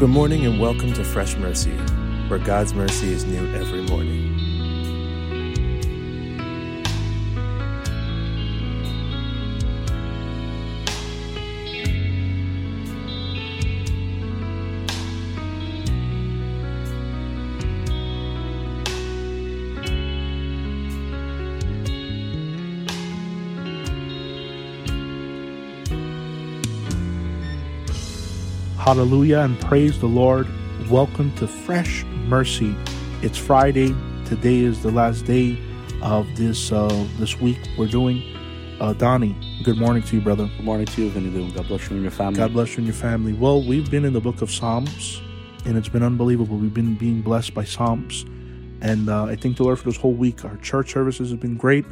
Good morning and welcome to Fresh Mercy, where God's mercy is new every morning. Hallelujah and praise the Lord. Welcome to Fresh Mercy. It's Friday. Today is the last day of this uh, this week we're doing. Uh, Donnie, good morning to you, brother. Good morning to you, Vinny. God bless you and your family. God bless you and your family. Well, we've been in the book of Psalms, and it's been unbelievable. We've been being blessed by Psalms, and uh, I thank the Lord for this whole week. Our church services have been great.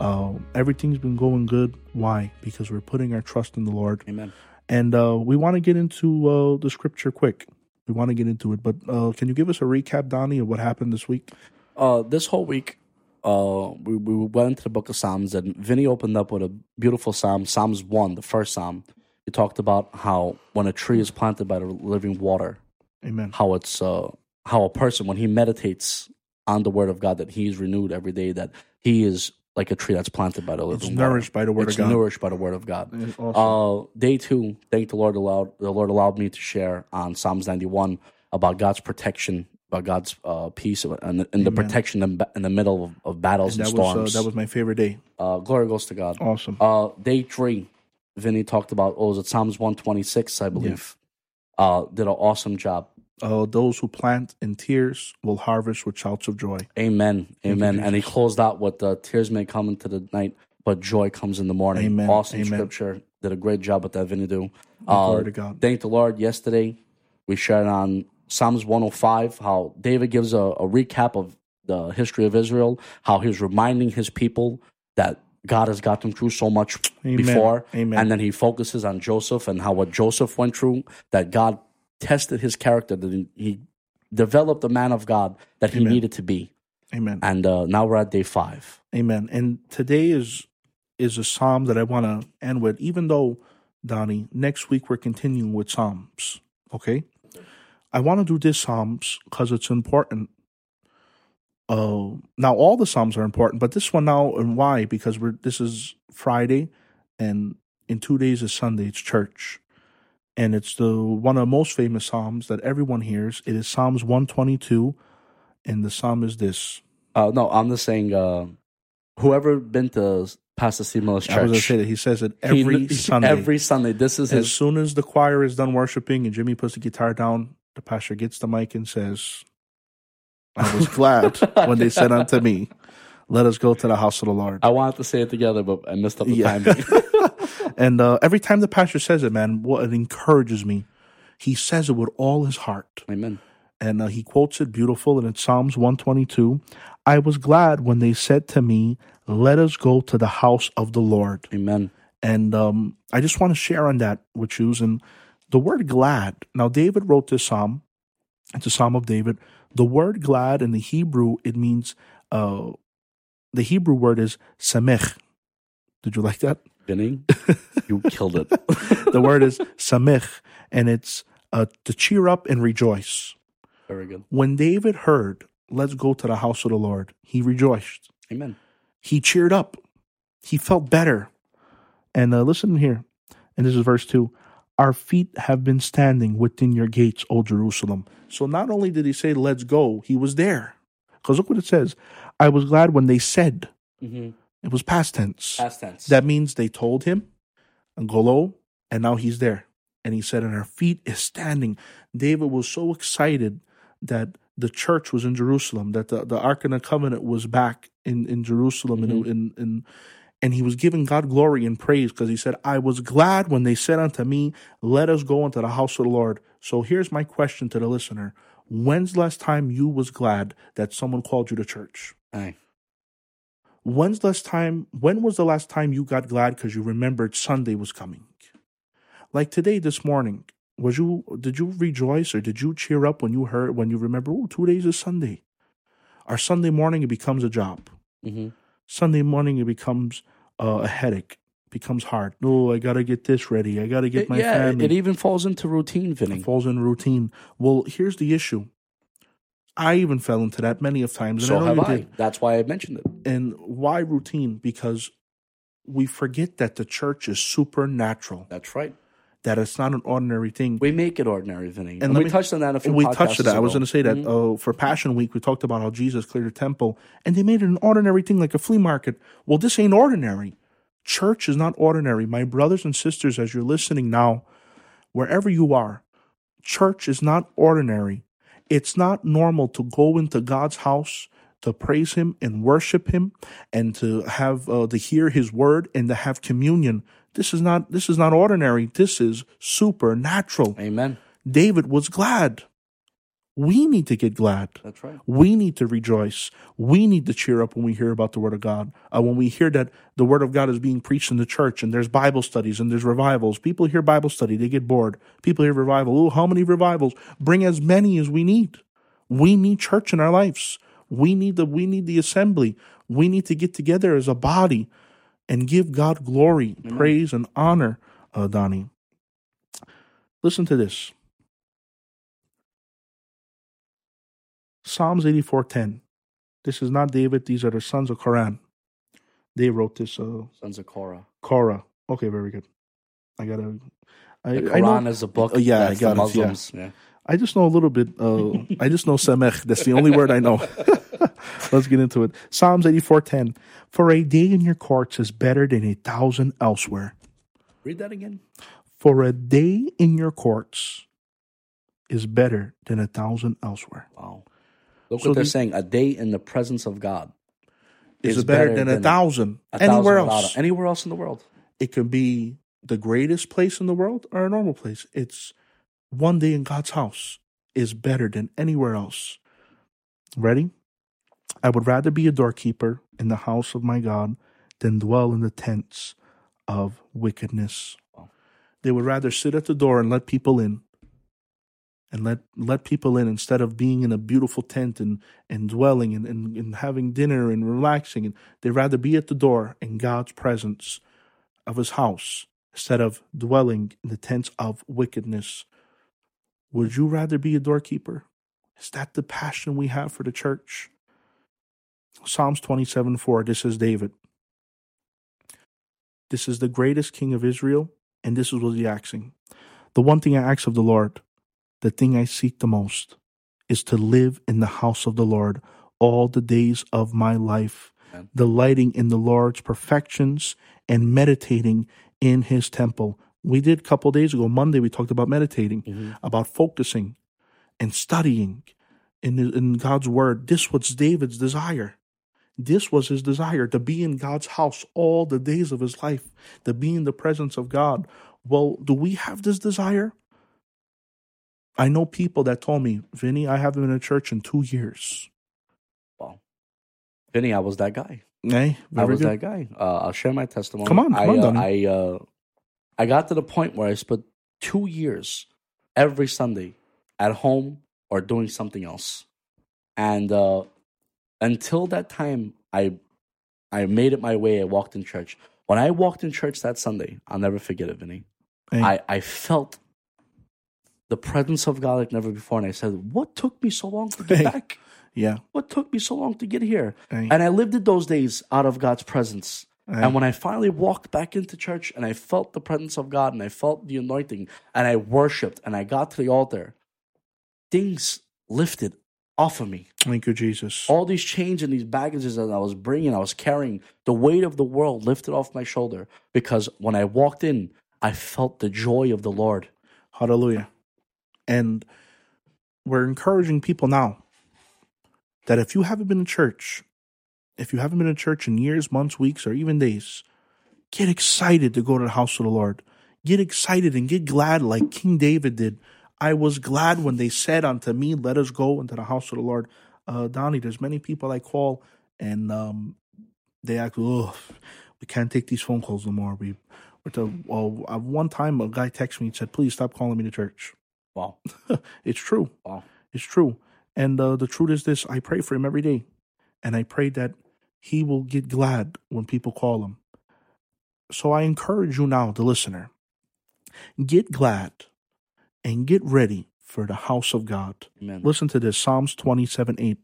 Uh, everything's been going good. Why? Because we're putting our trust in the Lord. Amen. And uh, we want to get into uh, the scripture quick. We want to get into it, but uh, can you give us a recap, Donnie, of what happened this week? Uh, this whole week, uh, we, we went into the book of Psalms, and Vinny opened up with a beautiful psalm, Psalms 1, the first psalm. He talked about how when a tree is planted by the living water, Amen. how it's uh, how a person, when he meditates on the word of God, that he is renewed every day, that he is like a tree that's planted by the living It's nourished by the word it's of God. nourished by the word of God. Awesome. Uh, day two, thank the Lord allowed the Lord allowed me to share on Psalms ninety one about God's protection, about God's uh, peace, and, the- and the protection in, in the middle of, of battles and, that was storms. uh, that was my favorite day. uh, glory goes to God. Awesome. Uh, day three, Vinny talked about. Oh, was it Psalms one twenty six? I believe. Uh, did an awesome job. Uh, those who plant in tears will harvest with shouts of joy. Amen. Amen. And he closed out with uh, tears may come into the night, but joy comes in the morning. Amen. Awesome Amen. scripture. Did a great job with that, Vinny. Do. Glory Uh, to God. thank the Lord. Yesterday, we shared on Psalms 105 how David gives a, a recap of the history of Israel, how he's reminding his people that God has got them through so much Amen. before. Amen. And then he focuses on Joseph and how what Joseph went through, that God tested his character, that he- developed the man of God that he Amen. needed to be. Amen. And uh, now we're at day five. Amen. And today is is a psalm that I want to end with, even though, Donnie, next week we're continuing with Psalms. Okay? I want to do this Psalms because it's important. Uh, now all the Psalms are important, but this one now and why? Because we're this is Friday and in two days is Sunday, it's church. And it's the one of the most famous Psalms that everyone hears. It is Psalms 122, and the Psalm is this. Uh, no, I'm just saying, uh, whoever been to Pastor Steve Miller's I was to say that he says it he- every Sunday. Every Sunday. This is as his. soon as the choir is done worshiping and Jimmy puts the guitar down, the pastor gets the mic and says, I was glad when they said unto me, Let us go to the house of the Lord. I wanted to say it together, but I messed up the Yeah. timing. and uh, every time the pastor says it, man, what it encourages me. He says it with all his heart. Amen. And uh, he quotes it beautiful, and it's Psalms 122. I was glad when they said to me, Let us go to the house of the Lord. Amen. And um, I just want to share on that with you. And the word glad, now David wrote this psalm. It's a psalm of David. The word glad in the Hebrew, it means, uh, the Hebrew word is samech. Did you like that? Vinny, you killed it. The word is samech, and it's uh, to cheer up and rejoice. Very good. When David heard, let's go to the house of the Lord, he rejoiced. Amen. he cheered up. He felt better. And uh, listen here, and this is verse 2 Our feet have been standing within your gates, O Jerusalem. So not only did he say, Let's go, he was there. Because look what it says I was glad when they said, Mm-hmm. it was past tense. Past tense. That means they told him, Golo, and now he's there. And he said, and our feet is standing. David was so excited that the church was in Jerusalem, that the, the Ark of the Covenant was back in, in Jerusalem, and, and, and, and he was giving God glory and praise because he said, I was glad when they said unto me, Let us go unto the house of the Lord. So here's my question to the listener When's the last time you was glad that someone called you to church? Aye. When's the last time? When was the last time you got glad because you remembered Sunday was coming? Like today, this morning, was you? Did you rejoice or did you cheer up when you heard when you remember? Oh, two days is Sunday. Our Sunday morning it becomes a job. Mm-hmm. Sunday morning it becomes uh, a headache. becomes hard. No, I gotta get this ready. I gotta get It- my yeah, family. it even falls into routine, Vinny. It falls in routine. Well, here's the issue. I even fell into that many of times, and So I have I. did. That's why I mentioned it. And why routine? Because we forget that the church is supernatural. That's right. That it's not an ordinary thing. We make it ordinary, Vinny. And, let we me- touched on that a few we touched on that. I was going to say that Mhm. uh, for Passion Week, we talked about how Jesus cleared the temple, and they made it an ordinary thing, like a flea market. Well, this ain't ordinary. Church is not ordinary. My brothers and sisters, as you're listening now, wherever you are, church is not ordinary. It's not normal to go into God's house to praise Him and worship Him, and to have uh, to hear His word and to have communion. This is not this is not ordinary. This is supernatural. Amen. David was glad. We need to get glad. That's right. We need to rejoice. We need to cheer up when we hear about the Word of God. Uh, when we hear that the Word of God is being preached in the church and there's Bible studies and there's revivals. People hear Bible study, they get bored. People hear revival. Oh, how many revivals? Bring as many as we need. We need church in our lives. We need the we need the assembly. We need to get together as a body and give God glory, praise, and honor, uh, Donnie. Listen to this. Psalms 84:10. This is not David, these are the sons of Koran. They wrote this uh Sons of Korah. Korah. Okay, very good. I got to I, The I know is a book. Oh, yeah, I got it, yeah. Muslims. Yeah. I just know a little bit uh I just know Samech. That's the only word I know. Let's get into it. Psalms 84:10. For a day in your courts is better than a thousand elsewhere. Read that again. For a day in your courts is better than a thousand elsewhere. Wow. Look So what they're the- saying. A day in the presence of God Is is better, than, a thousand a thousand anywhere else. Anywhere else in the world. it could be the greatest place in the world or a normal place. It's one day in God's house is better than anywhere else. Ready? I would rather be a doorkeeper in the house of my God than dwell in the tents of wickedness. They would rather sit at the door and let people in. And let let people in instead of being in a beautiful tent and, and dwelling and, and, and having dinner and relaxing. And they'd rather be at the door in God's presence of his house instead of dwelling in the tents of wickedness. Would you rather be a doorkeeper? Is that the passion we have for the church? Psalms 27 4, this is David. This is the greatest king of Israel, and this is what he's asking. The one thing I ask of the Lord, the thing I seek the most, is to live in the house of the Lord all the days of my life, Amen. delighting in the Lord's perfections and meditating in his temple. We did a couple days ago, Monday, we talked about meditating, Mhm. about focusing and studying in, in God's word. This was David's desire. This was his desire to be in God's house all the days of his life, to be in the presence of God. Well, do we have this desire? I know people that told me, Vinny, I haven't been in church in two years. Wow. Vinny, I was that guy. Hey, I was good. that guy. Uh, I'll share my testimony. Come on, come I, on, uh, Donnie. I, uh, I got to the point where I spent two years every Sunday at home or doing something else. And uh, until that time, I, I made it my way. I walked in church. When I walked in church that Sunday, I'll never forget it, Vinny. Hey. I, I felt the presence of God like never before. And I said, What took me so long to get Hey. back? Yeah. What took me so long to get here? Hey. And I lived in those days out of God's presence. Hey. And when I finally walked back into church and I felt the presence of God and I felt the anointing and I worshiped and I got to the altar, things lifted off of me. Thank you, Jesus. All these chains and these baggages that I was bringing, I was carrying, the weight of the world lifted off my shoulder because when I walked in, I felt the joy of the Lord. Hallelujah. And we're encouraging people now that if you haven't been in church, if you haven't been in church in years, months, weeks, or even days, get excited to go to the house of the Lord. Get excited and get glad like King David did. I was glad when they said unto me, Let us go into the house of the Lord. Uh, Donnie, there's many people I call and um, they act, oh, we can't take these phone calls no more. We, to, well, uh, one time a guy texted me and said, please stop calling me to church. Wow. It's true. Wow. It's true. And uh, the truth is this I pray for him every day. And I pray that he will get glad when people call him. So I encourage you now, the listener, get glad and get ready for the house of God. Amen. Listen to this Psalms 27 8.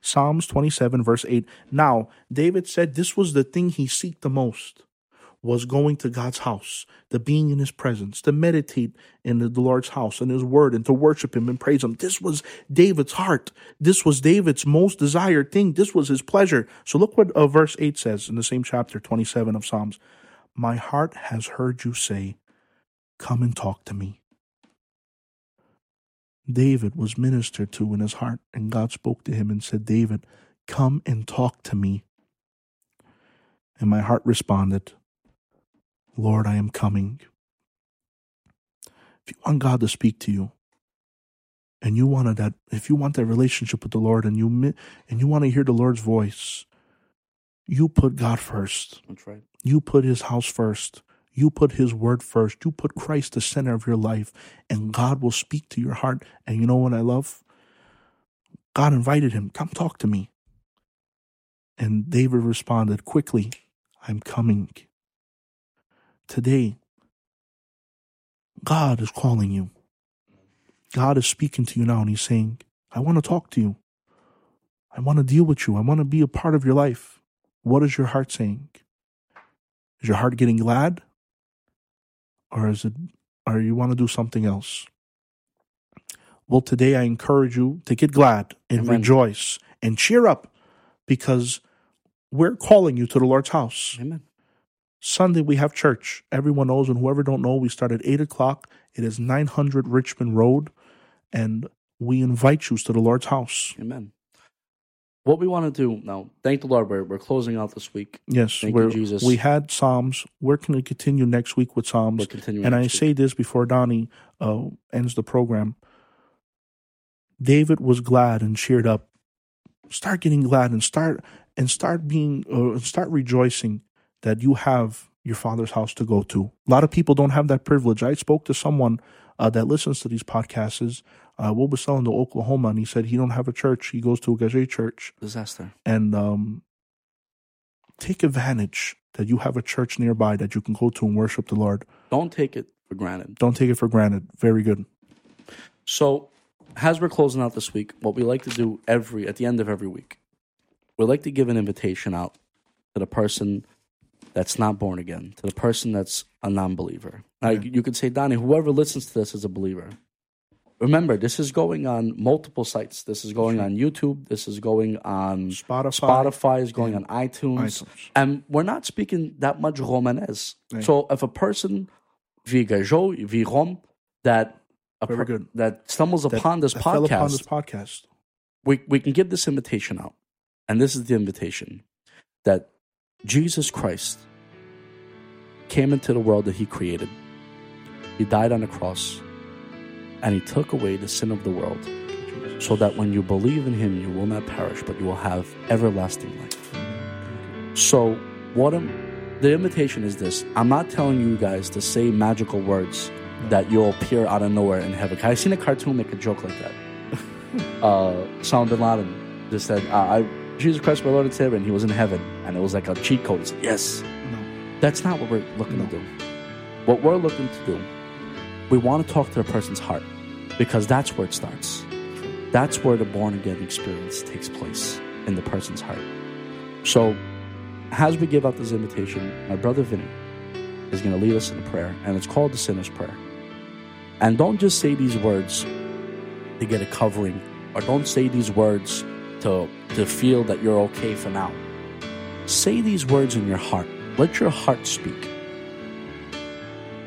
Psalms 27, verse 8. Now, David said this was the thing he seeked the most was going to God's house, the being in his presence, to meditate in the Lord's house and his word and to worship him and praise him. This was David's heart. This was David's most desired thing. This was his pleasure. So look what uh, verse 8 says in the same chapter 27 of Psalms. My heart has heard you say, Come and talk to me. David was ministered to in his heart, and God spoke to him and said, David, come and talk to me. And my heart responded, Lord, I am coming. If you want God to speak to you, and you wanted that, if you want that relationship with the Lord, and you and you want to hear the Lord's voice, you put God first. That's right. You put His house first. You put His word first. You put Christ the center of your life, and God will speak to your heart. And you know what I love? God invited him, Come talk to me. And David responded quickly, I'm coming. Today, God is calling you. God is speaking to you now, and He's saying, I want to talk to you. I want to deal with you. I want to be a part of your life. What is your heart saying? Is your heart getting glad? Or is it or you want to do something else? Well, today I encourage you to get glad and Amen. rejoice and cheer up because we're calling you to the Lord's house. Amen. Sunday we have church. Everyone knows, and whoever don't know, we start at eight o'clock. It is nine hundred Richmond Road, and we invite you to the Lord's house. Amen. What we want to do now, thank the Lord, we're, we're closing out this week. Yes, Thank we're, you, Jesus. we had Psalms. We're going to continue next week with Psalms. And I week. say this before Donnie uh, ends the program. David was glad and cheered up. Start getting glad and start and start being uh, start rejoicing that you have your father's house to go to. A lot of people don't have that privilege. I spoke to someone uh, that listens to these podcasts. Uh, we was selling to Oklahoma, and he said he don't have a church. He goes to a Gage church, disaster. and um, take advantage that you have a church nearby that you can go to and worship the Lord. Don't take it for granted. Don't take it for granted. Very good. So, as we're closing out this week, what we like to do every at the end of every week, we like to give an invitation out to the person that's not born again, to the person that's a non-believer. Now, Yeah. you could say, Donnie, whoever listens to this is a believer. Remember, this is going on multiple sites. This is going on YouTube. This is going on Spotify. Spotify. Is going on iTunes. iTunes. And we're not speaking that much Romanes. So if a person, vi Gajo, vi Rom, that good. that stumbles That- upon this that podcast, upon this podcast. we, we can give this invitation out. And this is the invitation that Jesus Christ came into the world that he created. He died on the cross and he took away the sin of the world so that when you believe in him, you will not perish, but you will have everlasting life. So, what am, the invitation is this I'm not telling you guys to say magical words that you'll appear out of nowhere in heaven. I've seen a cartoon make a joke like that. uh, Osama bin Laden just said, uh, I, Jesus Christ, my Lord and Savior, and he was in heaven. And it was like a cheat code. He said, yes. No. That's not what we're looking No. to do. What we're looking to do, we want to talk to the person's heart because that's where it starts. That's where the born again experience takes place in the person's heart. So, as we give out this invitation, my brother Vinny is going to lead us in a prayer, and it's called the Sinner's Prayer. And don't just say these words to get a covering, or don't say these words to, to feel that you're okay for now. Say these words in your heart. Let your heart speak.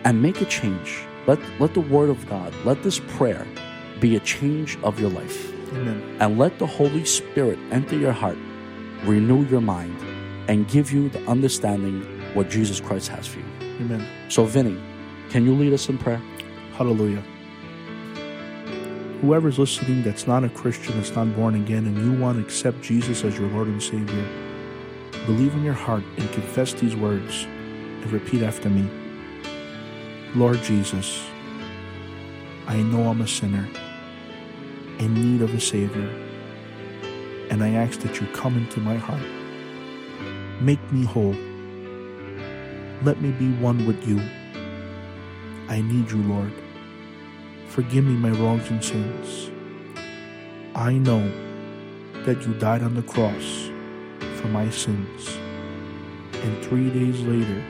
And make a change. Let, let the Word of God, let this prayer be a change of your life. Amen. And let the Holy Spirit enter your heart, renew your mind, and give you the understanding what Jesus Christ has for you. Amen. So, Vinny, can you lead us in prayer? Hallelujah. Whoever's listening that's not a Christian, that's not born again, and you want to accept Jesus as your Lord and Savior, believe in your heart and confess these words and repeat after me. Lord Jesus, I know I'm a sinner in need of a Savior, and I ask that you come into my heart. Make me whole. Let me be one with you. I need you, Lord. Forgive me my wrongs and sins. I know that you died on the cross for my sins. And three days later,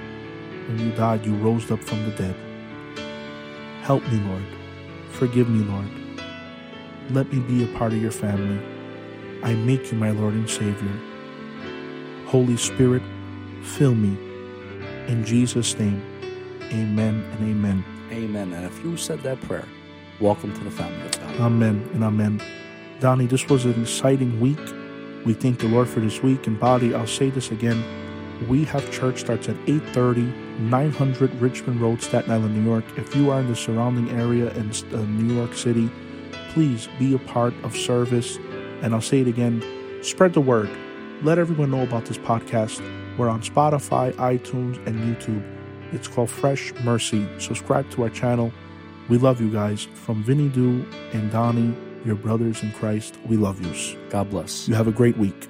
when you died, you rose up from the dead. Help me, Lord. Forgive me, Lord. Let me be a part of your family. I make you my Lord and Savior. Holy Spirit, fill me. In Jesus' name, amen and amen. Amen. And if you said that prayer, welcome to the family of God. Amen and amen. Donnie, this was an exciting week. We thank the Lord for this week. And Body, I'll say this again. We have church starts at 8.30, 900 Richmond Road, Staten Island, New York. If you are in the surrounding area in uh, New York City, please be a part of service. And I'll say it again, spread the word. Let everyone know about this podcast. We're on Spotify, iTunes, and YouTube. It's called Fresh Mercy. Subscribe to our channel. We love you guys. From Vinny Do and Donnie, your brothers in Christ, we love you. God bless. You have a great week.